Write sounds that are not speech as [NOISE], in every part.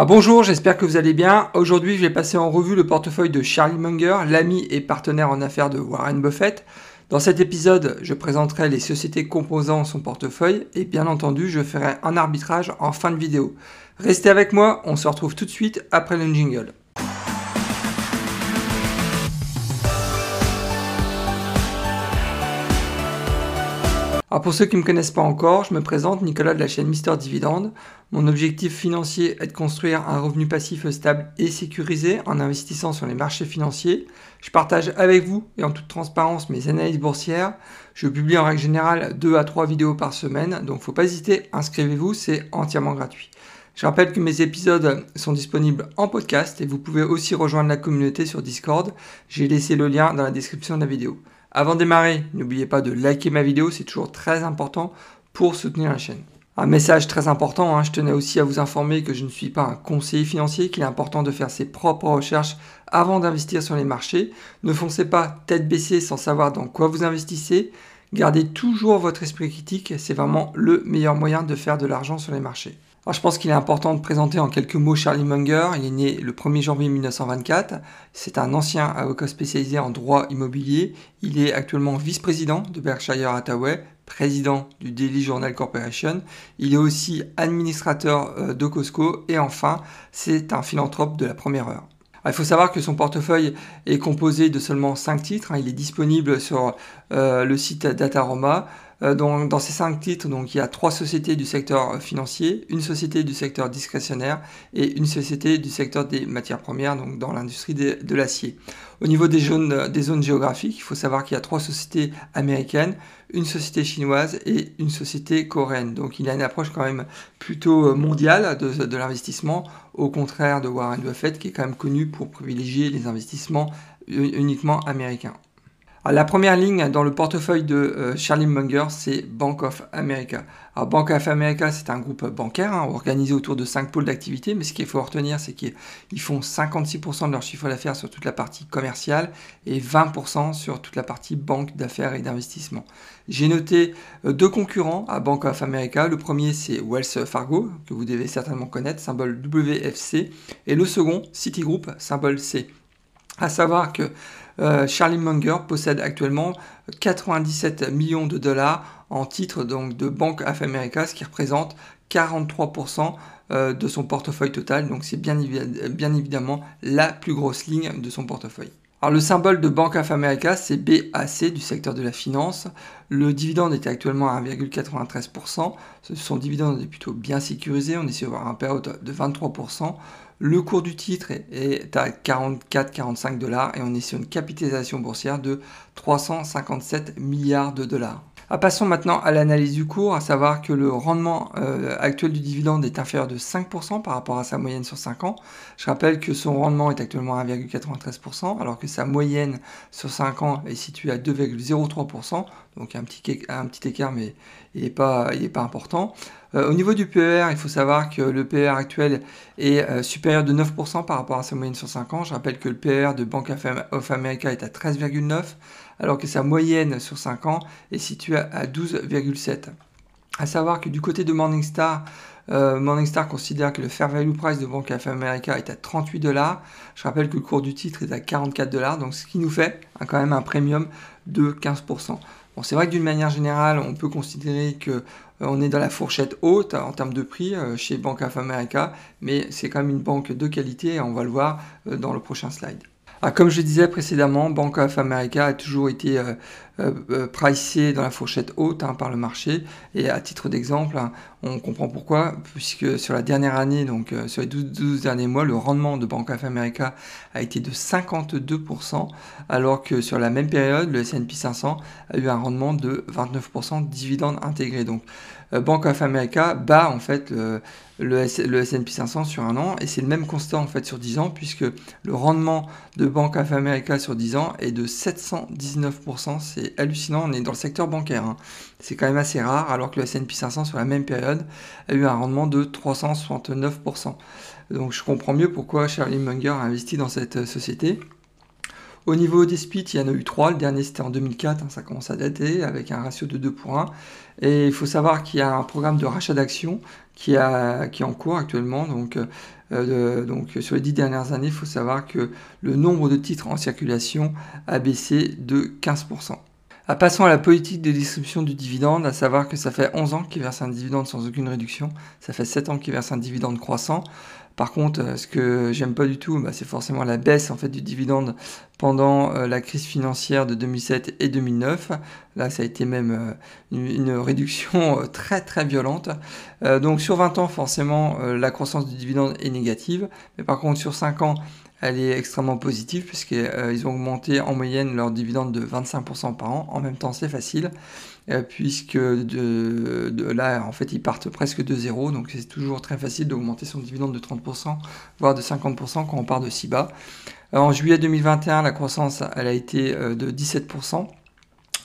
Ah, bonjour, j'espère que vous allez bien. Aujourd'hui, je vais passer en revue le portefeuille de Charlie Munger, l'ami et partenaire en affaires de Warren Buffett. Dans cet épisode, je présenterai les sociétés composant son portefeuille et bien entendu, je ferai un arbitrage en fin de vidéo. Restez avec moi, on se retrouve tout de suite après le jingle. Alors pour ceux qui ne me connaissent pas encore, je me présente Nicolas de la chaîne Mister Dividende. Mon objectif financier est de construire un revenu passif stable et sécurisé en investissant sur les marchés financiers. Je partage avec vous et en toute transparence mes analyses boursières. Je publie en règle générale 2 à 3 vidéos par semaine, donc faut pas hésiter, inscrivez-vous, c'est entièrement gratuit. Je rappelle que mes épisodes sont disponibles en podcast et vous pouvez aussi rejoindre la communauté sur Discord. J'ai laissé le lien dans la description de la vidéo. Avant de démarrer, n'oubliez pas de liker ma vidéo, c'est toujours très important pour soutenir la chaîne. Un message très important, hein, je tenais aussi à vous informer que je ne suis pas un conseiller financier, qu'il est important de faire ses propres recherches avant d'investir sur les marchés. Ne foncez pas tête baissée sans savoir dans quoi vous investissez. Gardez toujours votre esprit critique, c'est vraiment le meilleur moyen de faire de l'argent sur les marchés je pense qu'il est important de présenter en quelques mots Charlie Munger. Il est né le 1er janvier 1924. C'est un ancien avocat spécialisé en droit immobilier. Il est actuellement vice-président de Berkshire Hathaway, président du Daily Journal Corporation. Il est aussi administrateur euh, de Costco et enfin, c'est un philanthrope de la première heure. il faut savoir que son portefeuille est composé de seulement 5 titres. Hein. Il est disponible sur euh, le site Dataroma. Euh, dans, ces cinq titres, donc, il y a trois sociétés du secteur financier, une société du secteur discrétionnaire et une société du secteur des matières premières, donc dans l'industrie de, l'acier. Au niveau des zones, géographiques, il faut savoir qu'il y a trois sociétés américaines, une société chinoise et une société coréenne. Donc il a une approche quand même plutôt mondiale de, de l'investissement, au contraire de Warren Buffett qui est quand même connu pour privilégier les investissements uniquement américains la première ligne dans le portefeuille de euh, Charlie Munger, c'est Bank of America. Bank of America, c'est un groupe bancaire hein, organisé autour de 5 pôles d'activité, mais ce qu'il faut retenir, c'est qu'ils font 56% de leur chiffre d'affaires sur toute la partie commerciale et 20% sur toute la partie banque d'affaires et d'investissement. J'ai noté euh, deux concurrents à Bank of America. Le premier, c'est Wells Fargo, que vous devez certainement connaître, symbole WFC, et le second, Citigroup, symbole C. À savoir que euh, Charlie Munger possède actuellement 97 millions de dollars en titres donc, de Bank of America, ce qui représente 43% euh, de son portefeuille total. Donc c'est bien, évidemment la plus grosse ligne de son portefeuille. Alors le symbole de Bank of America, c'est BAC du secteur de la finance. Le dividende est actuellement à 1,93%. Son dividende est plutôt bien sécurisé. On est sur un période de 23%. Le cours du titre est à 44-45 dollars et on est sur une capitalisation boursière de 357 milliards de dollars. Ah, passons maintenant à l'analyse du cours, à savoir que le rendement euh, actuel du dividende est inférieur de 5% par rapport à sa moyenne sur 5 ans. Je rappelle que son rendement est actuellement à 1,93%, alors que sa moyenne sur 5 ans est située à 2,03%, donc un petit, un écart, mais il n'est pas, pas important. Euh, au niveau du PER, il faut savoir que le PER actuel est euh, supérieur de 9% par rapport à sa moyenne sur 5 ans. Je rappelle que le PER de Bank of America est à 13,9%, alors que sa moyenne sur 5 ans est située à 12,7%. À savoir que du côté de Morningstar, euh, Morningstar considère que le fair value price de Bank of America est à 38 dollars. Je rappelle que le cours du titre est à 44 dollars, donc ce qui nous fait hein, quand même un premium de 15% c'est vrai que d'une manière générale, on peut considérer que euh, on est dans la fourchette haute en termes de prix euh, chez Bank of America, mais c'est quand même une banque de qualité et on va le voir euh, dans le prochain slide. Ah, comme je disais précédemment, Bank of America a toujours été euh, euh, euh, pricé dans la fourchette haute hein, par le marché. Et à titre d'exemple, hein, on comprend pourquoi, puisque sur la dernière année, donc sur les 12, derniers mois, le rendement de Bank of America a été de 52%, alors que sur la même période, le S&P 500 a eu un rendement de 29% dividende intégré. Donc Bank of America bat en fait le, le, S&P 500 sur un an et c'est le même constat en fait sur 10 ans puisque le rendement de Bank of America sur 10 ans est de 719%. C'est hallucinant, on est dans le secteur bancaire. Hein. C'est quand même assez rare alors que le S&P 500 sur la même période a eu un rendement de 369%. Donc je comprends mieux pourquoi Charlie Munger a investi dans cette euh, société. Au niveau des splits, il y en a eu trois. Le dernier, c'était en 2004. Hein, ça commence à dater avec un ratio de 2 pour 1. Et il faut savoir qu'il y a un programme de rachat d'actions qui, qui est en cours actuellement. Donc, donc sur les dix dernières années, il faut savoir que le nombre de titres en circulation a baissé de 15%. Ah, passons à la politique de distribution du dividende, à savoir que ça fait 11 ans qu'ils versent un dividende sans aucune réduction, ça fait 7 ans qu'ils versent un dividende croissant. Par contre, euh, ce que j'aime pas du tout, bah, c'est forcément la baisse en fait du dividende pendant euh, la crise financière de 2007 et 2009. Là, ça a été même euh, une, réduction très très violente. donc sur 20 ans, forcément, la croissance du dividende est négative. Mais par contre, sur 5 ans, elle est extrêmement positive puisqu'ils euh, ont augmenté en moyenne leur dividende de 25% par an. En même temps, c'est facile euh, puisque de, là, en fait, ils partent presque de zéro. Donc, c'est toujours très facile d'augmenter son dividende de 30%, voire de 50% quand on part de si bas. Euh, en juillet 2021, la croissance, elle a été de 17%.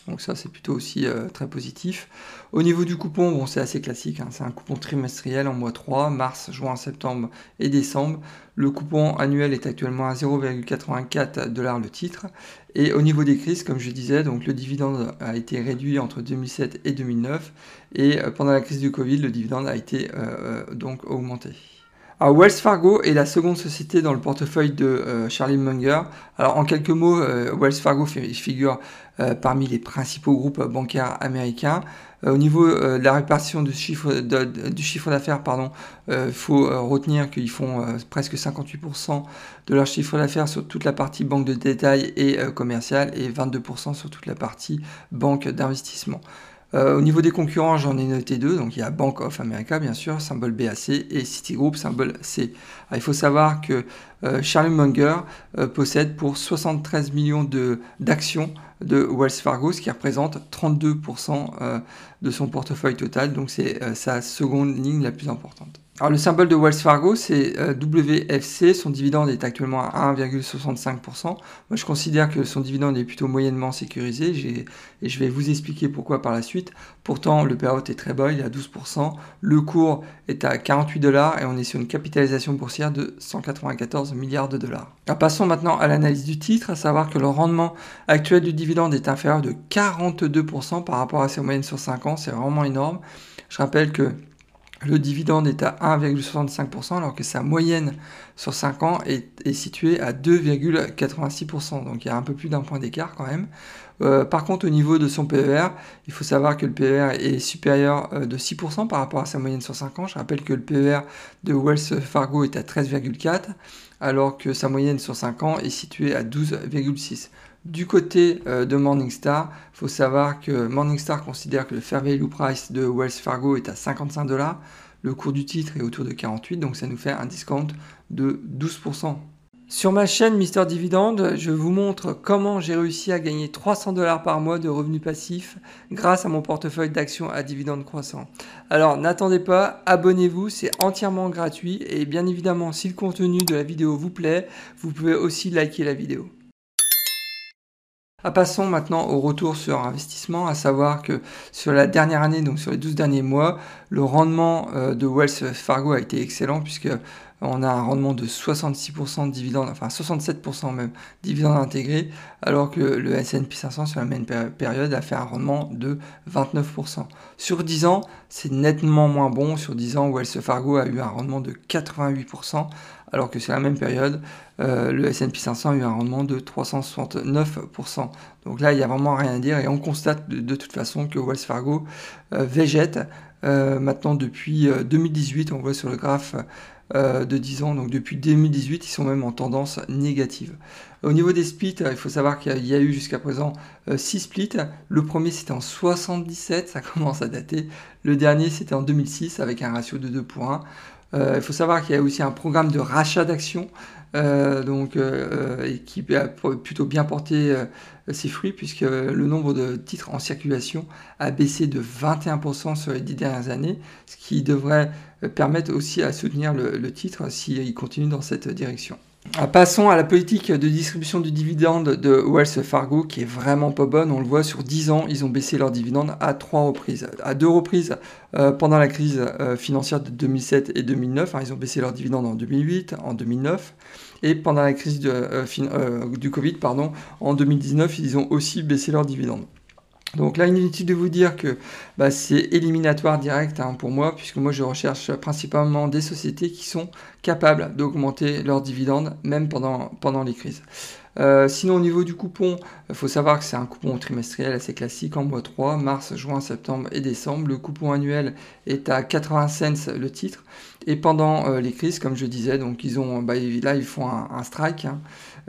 Donc ça, c'est plutôt aussi euh, très positif. Au niveau du coupon, bon, c'est assez classique. Hein. c'est un coupon trimestriel en mois 3, mars, juin, septembre et décembre. Le coupon annuel est actuellement à 0,84 dollars le titre. Et au niveau des crises, comme je disais, donc le dividende a été réduit entre 2007 et 2009. Et euh, pendant la crise du Covid, le dividende a été euh, donc augmenté. Alors, Wells Fargo est la seconde société dans le portefeuille de euh, Charlie Munger. Alors en quelques mots, euh, Wells Fargo figure euh, parmi les principaux groupes bancaires américains. au niveau de la répartition du chiffre, d'affaires, pardon, il faut retenir qu'ils font presque 58% de leur chiffre d'affaires sur toute la partie banque de détail et commerciale et 22% sur toute la partie banque d'investissement. Euh, au niveau des concurrents, j'en ai noté deux. Donc il y a Bank of America, bien sûr, symbole BAC, et Citigroup, symbole C. il faut savoir que euh, Charlie Munger euh, possède pour 73 millions d'actions de, Wells Fargo, ce qui représente 32% de son portefeuille total. Donc c'est sa seconde ligne la plus importante. Alors le symbole de Wells Fargo, c'est euh, WFC. Son dividende est actuellement à 1,65%. Moi, je considère que son dividende est plutôt moyennement sécurisé. Et je vais vous expliquer pourquoi par la suite. Pourtant, le payout est très bas, il est à 12%. Le cours est à 48 dollars et on est sur une capitalisation boursière de 194 milliards de dollars. Alors, passons maintenant à l'analyse du titre, à savoir que le rendement actuel du dividende est inférieur de 42% par rapport à ses moyennes sur 5 ans. C'est vraiment énorme. Je rappelle que le dividende est à 1,65% alors que sa moyenne sur 5 ans est, située à 2,86%. Donc il y a un peu plus d'un point d'écart quand même. Euh, par contre, au niveau de son PER, il faut savoir que le PER est supérieur euh, de 6% par rapport à sa moyenne sur 5 ans. Je rappelle que le PER de Wells Fargo est à 13,4 alors que sa moyenne sur 5 ans est située à 12,6. Du côté euh, de Morningstar, il faut savoir que Morningstar considère que le fair value price de Wells Fargo est à 55 dollars. Le cours du titre est autour de 48, donc ça nous fait un discount de 12%. Sur ma chaîne Mister Dividende, je vous montre comment j'ai réussi à gagner 300 dollars par mois de revenus passifs grâce à mon portefeuille d'actions à dividendes croissants. Alors n'attendez pas, abonnez-vous, c'est entièrement gratuit et bien évidemment si le contenu de la vidéo vous plaît, vous pouvez aussi liker la vidéo. Ah, passons maintenant au retour sur investissement, à savoir que sur la dernière année, donc sur les 12 derniers mois, le rendement euh, de Wells Fargo a été excellent puisque on a un rendement de 66% de dividendes, enfin 67% même dividendes intégrés, alors que le S&P 500 sur la même période a fait un rendement de 29%. Sur 10 ans, c'est nettement moins bon. Sur 10 ans, Wells Fargo a eu un rendement de 88%, alors que sur la même période, euh, le S&P 500 a eu un rendement de 369%. Donc là, il n'y a vraiment rien à dire et on constate de, toute façon que Wells Fargo euh, végète euh, maintenant depuis 2018. On voit sur le graphe de 10 ans, donc depuis 2018, ils sont même en tendance négative. Au niveau des splits, il faut savoir qu'il y a eu jusqu'à présent 6 splits. Le premier c'était en 77, ça [LAUGHS] commence à dater. Le dernier c'était en 2006 avec un ratio de 2 pour 1. Euh, il faut savoir qu'il y a aussi un programme de rachat d'actions euh, donc, euh, qui a plutôt bien porté ses fruits puisque le nombre de titres en circulation a baissé de 21% sur les 10 dernières années, ce qui devrait permettre aussi à soutenir le titre s'il continue dans cette direction. Ah, passons à la politique de distribution du dividende de Wells Fargo qui est vraiment pas bonne. On le voit sur 10 ans, ils ont baissé leur dividende à trois reprises. À deux reprises euh, pendant la crise euh, financière de 2007 et 2009. Hein, ils ont baissé leur dividende en 2008, en 2009. Et pendant la crise euh, du Covid, pardon, en 2019, ils ont aussi baissé leur dividende. Donc là, inutile de vous dire que bah, c'est éliminatoire direct hein, pour moi, puisque moi je recherche principalement des sociétés qui sont capables d'augmenter leurs dividendes, même pendant, pendant les crises. Euh, sinon, au niveau du coupon, il faut savoir que c'est un coupon trimestriel assez classique en mois 3, mars, juin, septembre et décembre. Le coupon annuel est à 80 cents le titre. Et pendant euh, les crises, comme je disais, donc ils ont, bah, là ils font un, strike. Hein.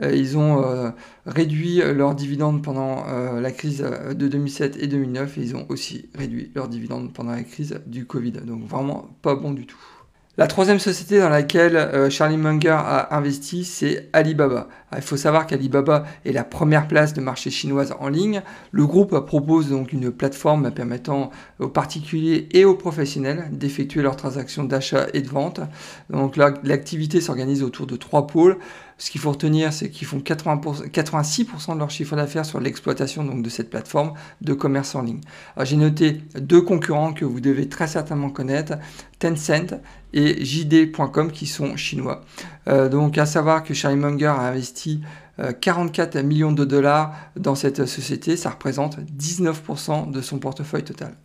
Euh, ils ont réduit leurs dividendes pendant la crise de 2007 et 2009 et ils ont aussi réduit leurs dividendes pendant la crise du Covid. Donc vraiment pas bon du tout. La troisième société dans laquelle euh, Charlie Munger a investi, c'est Alibaba. il faut savoir qu'Alibaba est la première place de marché chinoise en ligne. Le groupe propose donc une plateforme permettant aux particuliers et aux professionnels d'effectuer leurs transactions d'achat et de vente. Donc l'activité s'organise autour de trois pôles. Ce qu'il faut retenir, c'est qu'ils font 86% de leur chiffre d'affaires sur l'exploitation donc de cette plateforme de commerce en ligne. J'ai noté deux concurrents que vous devez très certainement connaître, Tencent et JD.com qui sont chinois. Euh, donc à savoir que Charlie Munger a investi 44 euh, millions de dollars dans cette société, ça représente 19% de son portefeuille total.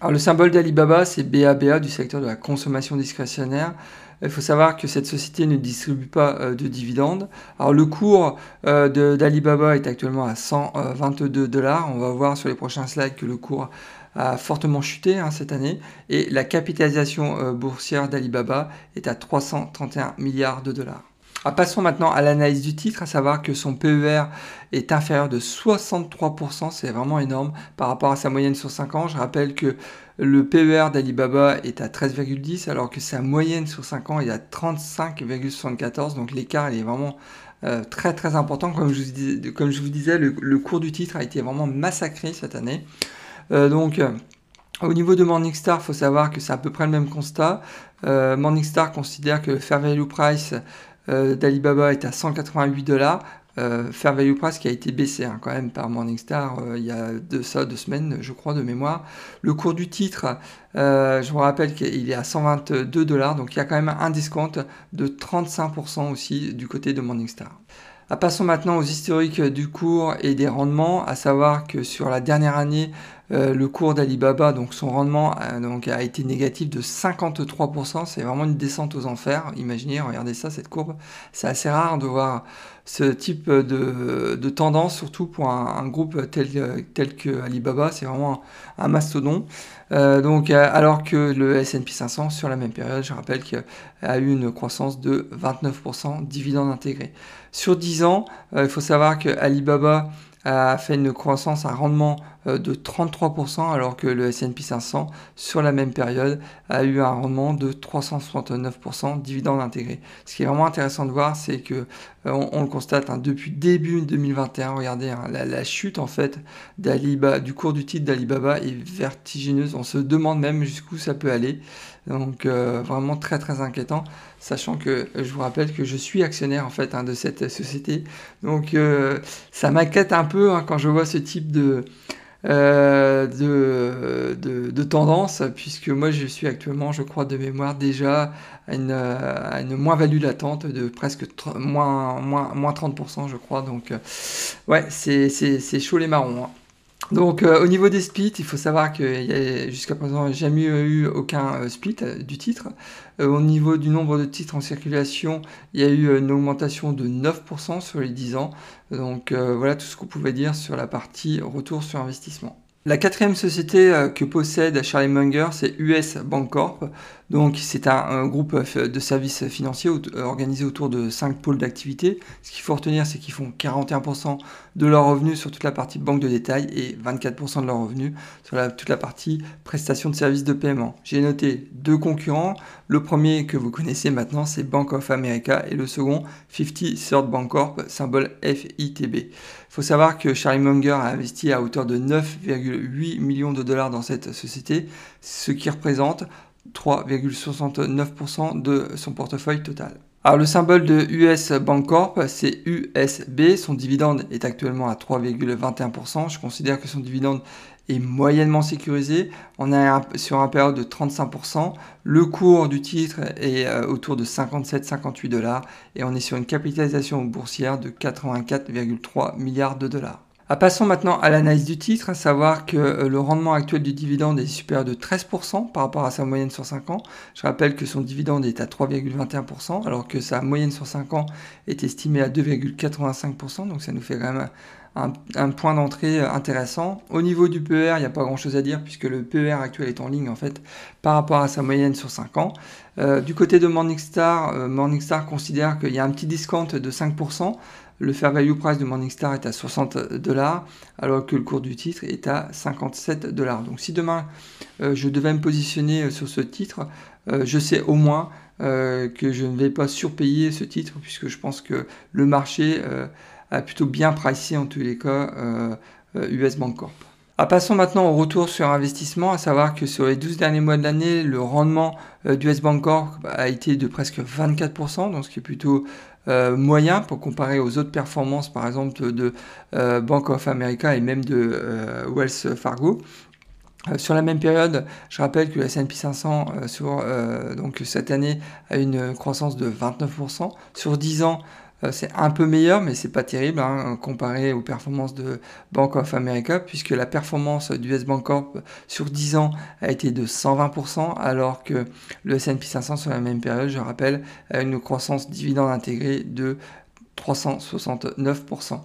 Alors le symbole d'Alibaba, c'est BABA du secteur de la consommation discrétionnaire. Il faut savoir que cette société ne distribue pas euh, de dividendes. Alors le cours euh, d'Alibaba est actuellement à 122 dollars. On va voir sur les prochains slides que le cours a fortement chuté hein, cette année et la capitalisation euh, boursière d'Alibaba est à 331 milliards de dollars. Ah, passons maintenant à l'analyse du titre, à savoir que son PER est inférieur de 63%, c'est vraiment énorme par rapport à sa moyenne sur 5 ans. Je rappelle que le PER d'Alibaba est à 13,10 alors que sa moyenne sur 5 ans est à 35,74, donc l'écart est vraiment euh, très très important. Comme je, vous disais, le, cours du titre a été vraiment massacré cette année. Euh, donc euh, au niveau de Morningstar, il faut savoir que c'est à peu près le même constat. Morningstar considère que le fair value price d'Alibaba est à 188 dollars. Euh, fair value price qui a été baissé hein, quand même par Morningstar euh, il y a deux, ça, deux semaines, je crois, de mémoire. Le cours du titre, je vous rappelle qu'il est à 122 dollars, donc il y a quand même un discount de 35% aussi du côté de Morningstar. Passons maintenant aux historiques du cours et des rendements, à savoir que sur la dernière année, euh, le cours d'Alibaba, donc son rendement a, donc, a été négatif de 53%. C'est vraiment une descente aux enfers. Imaginez, regardez ça, cette courbe. C'est assez rare de voir ce type de, tendance, surtout pour un, groupe tel, tel que Alibaba. C'est vraiment un, mastodon. Euh, donc, euh, alors que le S&P 500 sur la même période, je rappelle qu'il a eu une croissance de 29% dividendes intégrés. Sur 10 ans, il faut savoir que Alibaba a fait une croissance, un rendement euh, de 33%, alors que le S&P 500, sur la même période, a eu un rendement de 369% dividende intégré. Ce qui est vraiment intéressant de voir, c'est que euh, on, le constate hein, depuis début 2021. Regardez, hein, la, chute en fait du cours du titre d'Alibaba est vertigineuse. On se demande même jusqu'où ça peut aller. Donc euh, vraiment très très inquiétant, sachant que je vous rappelle que je suis actionnaire en fait hein, de cette société. Donc ça m'inquiète un peu quand je vois ce type de euh, de, de, tendance, puisque moi je suis actuellement, je crois, de mémoire déjà à une, à une moins-value latente de presque moins, moins, moins 30%, je crois. Donc, euh, ouais, c'est chaud les marrons. Hein. Donc euh, au niveau des splits, il faut savoir que jusqu'à présent jamais eu aucun euh, split euh, du titre. Au niveau du nombre de titres en circulation, il y a eu une augmentation de 9% sur les 10 ans. Donc voilà tout ce qu'on pouvait dire sur la partie retour sur investissement. La quatrième société euh, que possède Charlie Munger, c'est US Bancorp. Donc, c'est un, groupe de services financiers euh, organisé autour de 5 pôles d'activité. Ce qu'il faut retenir, c'est qu'ils font 41% de leurs revenus sur toute la partie banque de détail et 24% de leurs revenus sur toute la partie prestation de services de paiement. J'ai noté deux concurrents. Le premier que vous connaissez maintenant, c'est Bank of America et le second, 50 Third Bancorp, symbole FITB. Il faut savoir que Charlie Munger a investi à hauteur de 9,8 millions de dollars dans cette société, ce qui représente 3,69% de son portefeuille total. Alors le symbole de US Bancorp, c'est USB. Son dividende est actuellement à 3,21%. Je considère que son dividende est moyennement sécurisé. On est sur un période de 35%. Le cours du titre est euh, autour de 57-58 dollars et on est sur une capitalisation boursière de 84,3 milliards de dollars. Ah, passons maintenant à l'analyse du titre, à savoir que euh, le rendement actuel du dividende est supérieur de 13% par rapport à sa moyenne sur 5 ans. Je rappelle que son dividende est à 3,21%, alors que sa moyenne sur 5 ans est estimée à 2,85%, donc ça nous fait quand même un, point d'entrée euh, intéressant. Au niveau du PER, il n'y a pas grand-chose à dire, puisque le PER actuel est en ligne en fait par rapport à sa moyenne sur 5 ans. Euh, du côté de Morningstar, Morningstar considère qu'il y a un petit discount de 5%. Le fair value price de Morningstar est à 60 dollars, alors que le cours du titre est à 57 dollars. Donc si demain euh, je devais me positionner euh, sur ce titre, euh, je sais au moins que je ne vais pas surpayer ce titre, puisque je pense que le marché a plutôt bien pricé en tous les cas US Bank Corp. Ah, passons maintenant au retour sur investissement, à savoir que sur les 12 derniers mois de l'année, le rendement du US Bank Corp a été de presque 24%, donc ce qui est plutôt euh, moyen pour comparer aux autres performances, par exemple de euh, Bank of America et même de euh, Wells Fargo. sur la même période, je rappelle que le S&P 500 sur donc cette année a une croissance de 29%. Sur 10 ans, c'est un peu meilleur, mais c'est pas terrible hein, comparé aux performances de Bank of America, puisque la performance du S Bank Corp sur 10 ans a été de 120%, alors que le S&P 500 sur la même période, je rappelle, a une croissance dividende intégrée de 369%.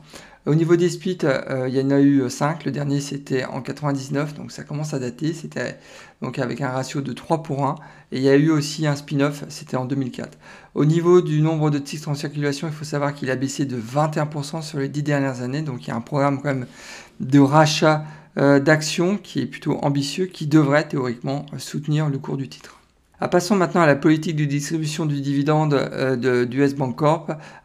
Au niveau des splits, euh, il y en a eu 5. Le dernier, c'était en 99, donc ça commence à dater. C'était donc avec un ratio de 3 pour 1. Et il y a eu aussi un spin-off, c'était en 2004. Au niveau du nombre de titres en circulation, il faut savoir qu'il a baissé de 21% sur les 10 dernières années. Donc il y a un programme quand même de rachat euh, d'actions qui est plutôt ambitieux, qui devrait théoriquement soutenir le cours du titre. Ah, passons maintenant à la politique de distribution du dividende euh, de,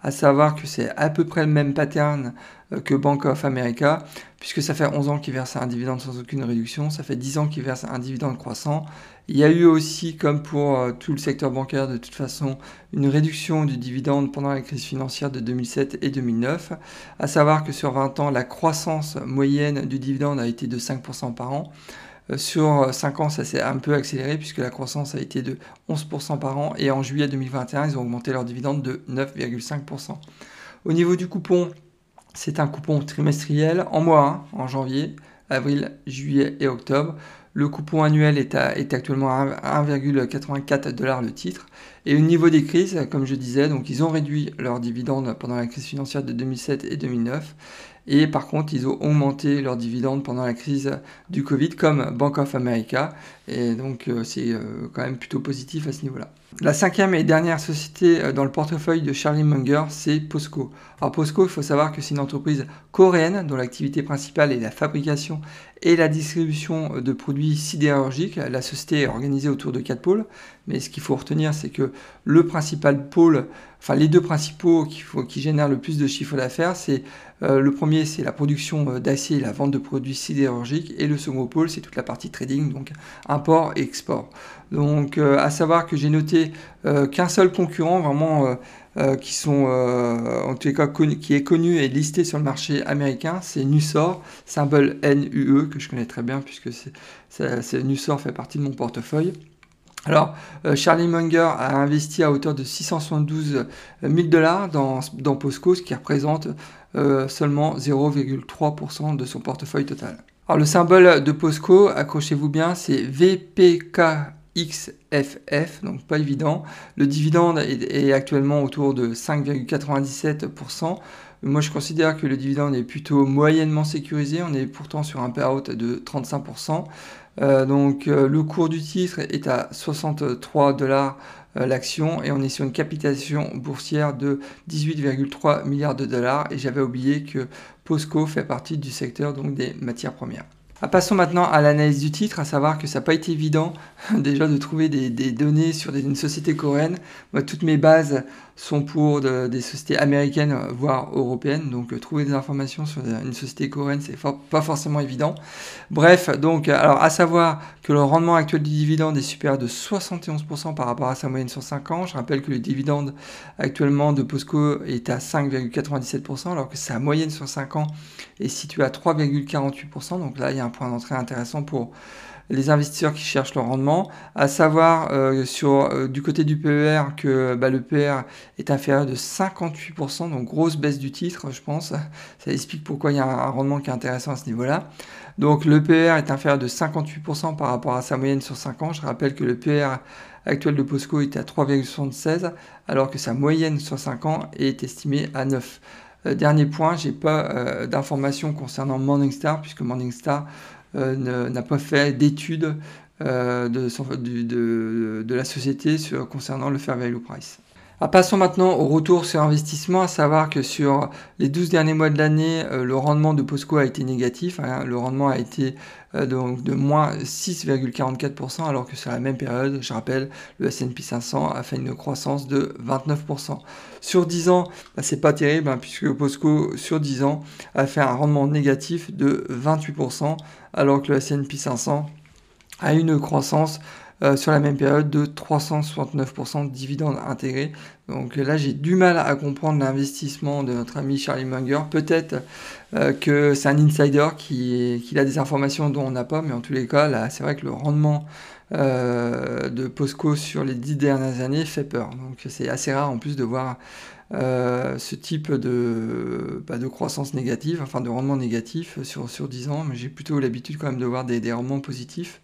à savoir que c'est à peu près le même pattern euh, que Bank of America, puisque ça fait 11 ans qu'il verse un dividende sans aucune réduction, ça fait 10 ans qu'il verse un dividende croissant. Il y a eu aussi, comme pour euh, tout le secteur bancaire de toute façon, une réduction du dividende pendant la crise financière de 2007 et 2009, à savoir que sur 20 ans, la croissance moyenne du dividende a été de 5% par an. Euh, sur 5 ans, ça s'est un peu accéléré puisque la croissance a été de 11% par an et en juillet 2021, ils ont augmenté leur dividende de 9,5%. Au niveau du coupon, c'est un coupon trimestriel en mois, en janvier, avril, juillet et octobre. Le coupon annuel est, actuellement à 1,84 dollars le titre. Et au niveau des crises, comme je disais, donc ils ont réduit leurs dividendes pendant la crise financière de 2007 et 2009. Et par contre, ils ont augmenté leurs dividendes pendant la crise du Covid, comme Bank of America. Et donc, euh, c'est euh, quand même plutôt positif à ce niveau-là. La cinquième et dernière société euh, dans le portefeuille de Charlie Munger, c'est POSCO. Alors POSCO, il faut savoir que c'est une entreprise coréenne dont l'activité principale est la fabrication et la distribution de produits sidérurgiques. La société est organisée autour de quatre pôles, mais ce qu'il faut retenir, c'est que le principal pôle, enfin les deux principaux qui, qui génèrent le plus de chiffre d'affaires, c'est le premier, c'est la production euh, d'acier et la vente de produits sidérurgiques, et le second pôle, c'est toute la partie trading, donc import et export. Donc, euh, à savoir que j'ai noté qu'un seul concurrent vraiment qui sont en les cas qui est connu et listé sur le marché américain, c'est Nusor, symbole NUE que je connais très bien puisque c'est Nusor fait partie de mon portefeuille. Alors, Charlie Munger a investi à hauteur de 672 000 dollars dans, dans POSCO, ce qui représente euh, seulement 0,3% de son portefeuille total. Alors le symbole de POSCO, accrochez-vous bien, c'est VPKXFF, donc pas évident. Le dividende est, actuellement autour de 5,97%. Moi, je considère que le dividende est plutôt moyennement sécurisé. On est pourtant sur un payout de 35%. Euh, donc, euh, le cours du titre est à 63 dollars euh, l'action et on est sur une capitalisation boursière de 18,3 milliards de dollars et j'avais oublié que POSCO fait partie du secteur donc des matières premières. Ah, passons maintenant à l'analyse du titre, à savoir que ça n'a pas été évident [LAUGHS] déjà de trouver des, données sur une société coréenne. Moi, toutes mes bases sont pour des sociétés américaines, voire européennes. Donc, euh, trouver des informations sur une société coréenne, c'est pas forcément évident. Bref, donc, alors, à savoir que le rendement actuel du dividende est supérieur de 71% par rapport à sa moyenne sur 5 ans. Je rappelle que le dividende actuellement de POSCO est à 5,97%, alors que sa moyenne sur 5 ans est située à 3,48%. Donc là, il y a un point d'entrée intéressant pour les investisseurs qui cherchent le rendement, à savoir sur du côté du PER que bah, le PER est inférieur de 58%, donc grosse baisse du titre, je pense. Ça explique pourquoi il y a un rendement qui est intéressant à ce niveau-là. Donc le PER est inférieur de 58% par rapport à sa moyenne sur 5 ans. Je rappelle que le PER actuel de POSCO était à 3,76 alors que sa moyenne sur 5 ans est estimée à 9. Euh, dernier point, j'ai pas euh, d'informations concernant Morningstar puisque Morningstar euh, n'a pas fait d'études de, de, la société concernant le fair value price. Ah, passons maintenant au retour sur investissement, à savoir que sur les 12 derniers mois de l'année, euh, le rendement de POSCO a été négatif. Hein. le rendement a été euh, donc de moins 6,44%, alors que sur la même période, je rappelle, le S&P 500 a fait une croissance de 29%. Sur 10 ans, bah, c'est pas terrible, hein, puisque POSCO, sur 10 ans, a fait un rendement négatif de 28%, alors que le S&P 500 a une croissance euh, sur la même période de 369% de dividendes intégrés. Donc là, j'ai du mal à comprendre l'investissement de notre ami Charlie Munger. Peut-être euh, que c'est un insider qui, a des informations dont on n'a pas, mais en tous les cas, là, c'est vrai que le rendement euh, de POSCO sur les dix dernières années fait peur. Donc c'est assez rare en plus de voir ce type de, bah, de croissance négative, enfin de rendement négatif sur, sur 10 ans, mais j'ai plutôt l'habitude quand même de voir des rendements positifs.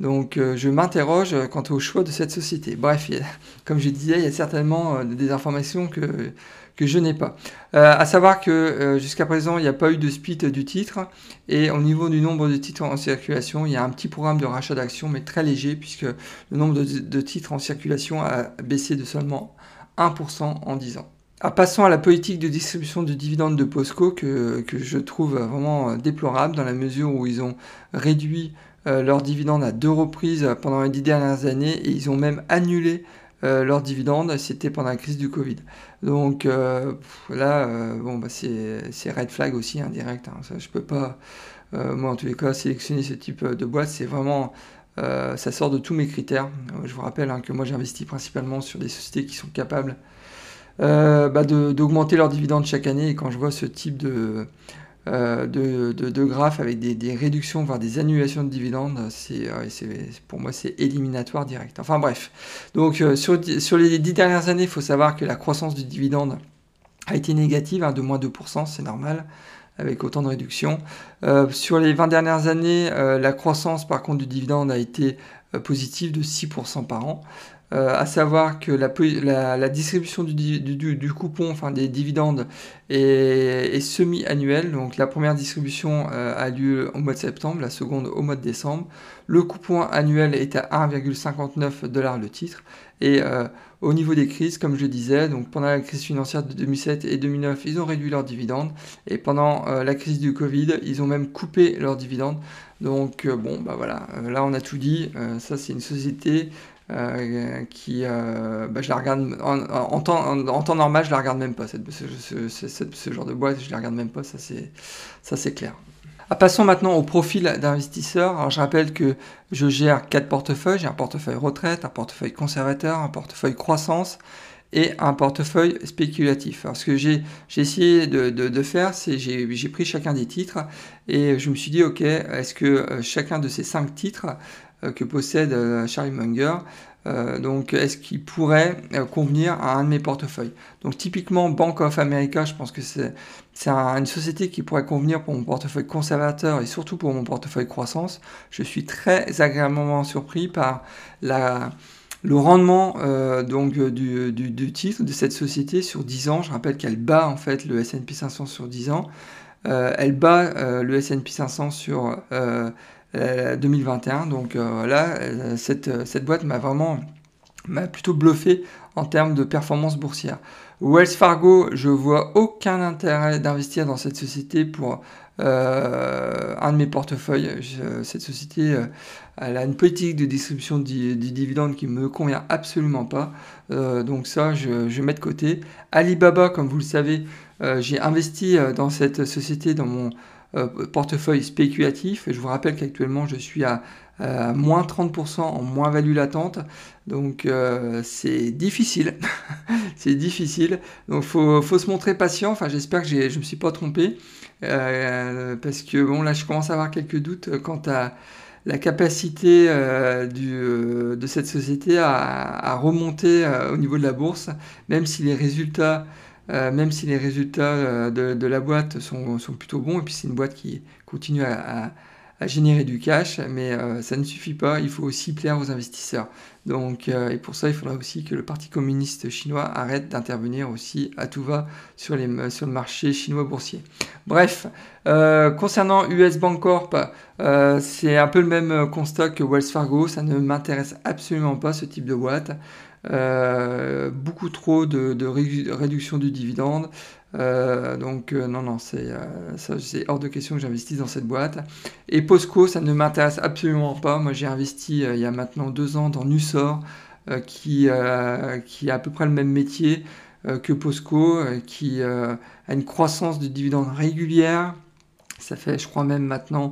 Donc euh, je m'interroge quant au choix de cette société. Bref, [LAUGHS] comme je disais, il y a certainement euh, des informations que, je n'ai pas. Euh, à savoir que jusqu'à présent, il n'y a pas eu de split du titre. Et au niveau du nombre de titres en circulation, il y a un petit programme de rachat d'actions, mais très léger, puisque le nombre de, titres en circulation a baissé de seulement 1% en 10 ans. Ah, passons à la politique de distribution de dividendes de POSCO que, que, je trouve vraiment déplorable dans la mesure où ils ont réduit euh, leurs dividendes à deux reprises pendant les dix dernières années et ils ont même annulé euh, leurs dividendes, c'était pendant la crise du Covid. Donc euh, là, bon, bah, c'est red flag aussi, indirect. Hein, ça, je peux pas, moi en tous les cas, sélectionner ce type de boîte. C'est vraiment, ça sort de tous mes critères. je vous rappelle hein, que moi j'investis principalement sur des sociétés qui sont capables bah, d'augmenter leurs dividendes chaque année. Et quand je vois ce type de, euh, de, graphes avec des, réductions, voire des annulations de dividendes, c'est, pour moi c'est éliminatoire direct. Enfin bref. Donc euh, sur, les dix dernières années, il faut savoir que la croissance du dividende a été négative, hein, de moins 2%, c'est normal, avec autant de réductions. Euh, sur les 20 dernières années, la croissance par contre du dividende a été positive de 6% par an. Euh, à savoir que la, distribution du, coupon, enfin des dividendes, est, semi-annuelle. Donc la première distribution euh, a lieu au mois de septembre, la seconde au mois de décembre. Le coupon annuel est à 1,59 dollars le titre. Et euh, au niveau des crises, comme je disais, donc pendant la crise financière de 2007 et 2009, ils ont réduit leurs dividendes. Et pendant la crise du Covid, ils ont même coupé leurs dividendes. Donc bon, bah voilà, là on a tout dit. ça c'est une société euh, qui, euh, bah, je la regarde en, temps, normal, je la regarde même pas. Ce, genre de boîte, je la regarde même pas. Ça c'est, ça c'est clair. Ah, passons maintenant au profil d'investisseur. Je rappelle que je gère quatre portefeuilles. J'ai un portefeuille retraite, un portefeuille conservateur, un portefeuille croissance et un portefeuille spéculatif. Alors, ce que j'ai, essayé de, faire, c'est j'ai, pris chacun des titres et je me suis dit, ok, est-ce que euh, chacun de ces cinq titres que possède euh, Charlie Munger. Euh, donc, est-ce qu'il pourrait convenir à un de mes portefeuilles? Donc, typiquement, Bank of America, je pense que c'est une société qui pourrait convenir pour mon portefeuille conservateur et surtout pour mon portefeuille croissance. Je suis très agréablement surpris par le rendement donc du, du, titre de cette société sur 10 ans. Je rappelle qu'elle bat en fait le S&P 500 sur 10 ans. elle bat le S&P 500 sur 2021. Euh, Donc euh, là, euh, cette, cette boîte m'a vraiment m'a plutôt bluffé en termes de performance boursière. Wells Fargo, je vois aucun intérêt d'investir dans cette société pour un de mes portefeuilles. cette société, elle a une politique de distribution du, dividende qui me convient absolument pas. donc ça, je, je, mets de côté. Alibaba, comme vous le savez, j'ai investi dans cette société dans mon portefeuille spéculatif. Je vous rappelle qu'actuellement, je suis à, moins 30% en moins-value latente. Donc, euh, c'est difficile. [LAUGHS] c'est difficile. Donc, faut, faut, se montrer patient. Enfin, j'espère que je me suis pas trompé. Euh, parce que, bon, là, je commence à avoir quelques doutes quant à la capacité de cette société à, remonter au niveau de la bourse, même si les résultats même si les résultats de, la boîte sont, plutôt bons, et puis c'est une boîte qui continue à, générer du cash, mais euh, ça ne suffit pas, il faut aussi plaire aux investisseurs. Donc, euh, et pour ça, il faudra aussi que le Parti communiste chinois arrête d'intervenir aussi à tout va sur, les, sur le marché chinois boursier. Bref, euh, concernant US Bank Corp, c'est un peu le même constat que Wells Fargo, ça ne m'intéresse absolument pas ce type de boîte. Beaucoup trop de, réduction du dividende. Euh, donc euh, non, non, euh, c'est hors de question que j'investisse dans cette boîte. Et Posco, ça ne m'intéresse absolument pas. Moi, j'ai investi il y a maintenant deux ans dans Nusor, qui, qui a à peu près le même métier que Posco, qui a une croissance de dividendes régulière. Ça fait, je crois même maintenant,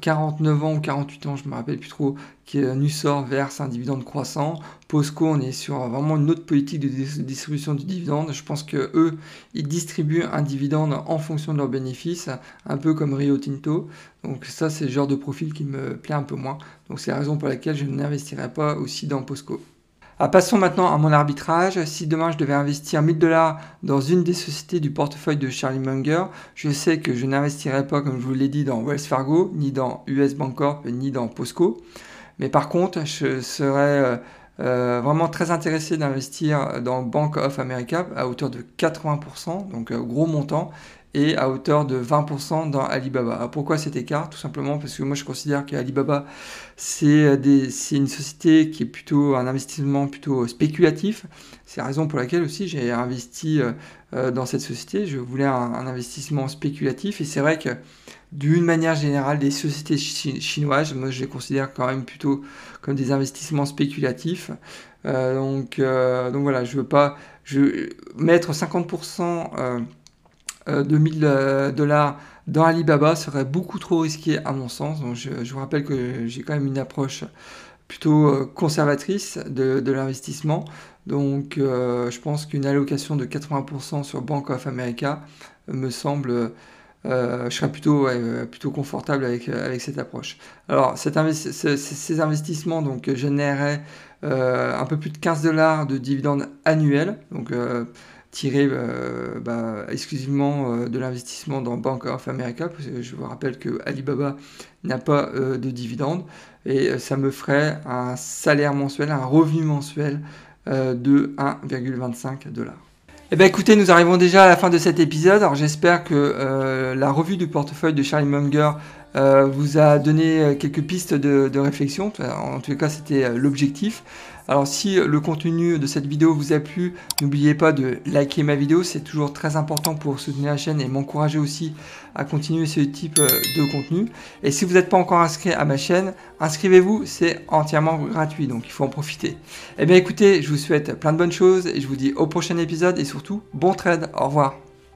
49 ans ou 48 ans, je me rappelle plus trop, qui Nusor verse un dividende croissant. Posco, on est sur vraiment une autre politique de distribution du dividende. Je pense que eux, ils distribuent un dividende en fonction de leurs bénéfices, un peu comme Rio Tinto. Donc ça, c'est le genre de profil qui me plaît un peu moins. Donc c'est la raison pour laquelle je n'investirai pas aussi dans Posco. Ah, passons maintenant à mon arbitrage. Si demain je devais investir 1000 dollars dans une des sociétés du portefeuille de Charlie Munger, je sais que je n'investirai pas, comme je vous l'ai dit, dans Wells Fargo, ni dans US Bancorp, ni dans Posco. Mais par contre, je serais euh, euh, vraiment très intéressé d'investir dans Bank of America à hauteur de 80%, donc euh, gros montant, et à hauteur de 20% dans Alibaba. pourquoi cet écart? Tout simplement parce que moi je considère qu'Alibaba c'est une société qui est plutôt un investissement plutôt spéculatif. C'est la raison pour laquelle aussi j'ai investi euh, euh, dans cette société. Je voulais un, investissement spéculatif et c'est vrai que d'une manière générale, les sociétés chinoises, moi je les considère quand même plutôt comme des investissements spéculatifs. Euh, donc, donc voilà, je veux pas je, mettre 50% euh, de 1000 euh, dollars dans Alibaba serait beaucoup trop risqué à mon sens. Donc je, vous rappelle que j'ai quand même une approche plutôt euh, conservatrice de, l'investissement. Donc je pense qu'une allocation de 80% sur Bank of America me semble... je serais plutôt, plutôt confortable avec, avec cette approche. Alors ces investissements donc, généreraient un peu plus de 15 dollars de dividendes annuels. Donc tiré euh, bah, exclusivement euh, de l'investissement dans Bank of America, parce que je vous rappelle que Alibaba n'a pas euh, de dividende, et ça me ferait un salaire mensuel, un revenu mensuel de 1,25 dollars. Eh bien écoutez, nous arrivons déjà à la fin de cet épisode. Alors j'espère que la revue du portefeuille de Charlie Munger vous a donné quelques pistes de, de réflexion. En tout cas, c'était l'objectif. Alors si le contenu de cette vidéo vous a plu, n'oubliez pas de liker ma vidéo, c'est toujours très important pour soutenir la chaîne et m'encourager aussi à continuer ce type euh, de contenu. Et si vous n'êtes pas encore inscrit à ma chaîne, inscrivez-vous, c'est entièrement gratuit, donc il faut en profiter. Eh bien écoutez, je vous souhaite plein de bonnes choses et je vous dis au prochain épisode et surtout bon trade, au revoir.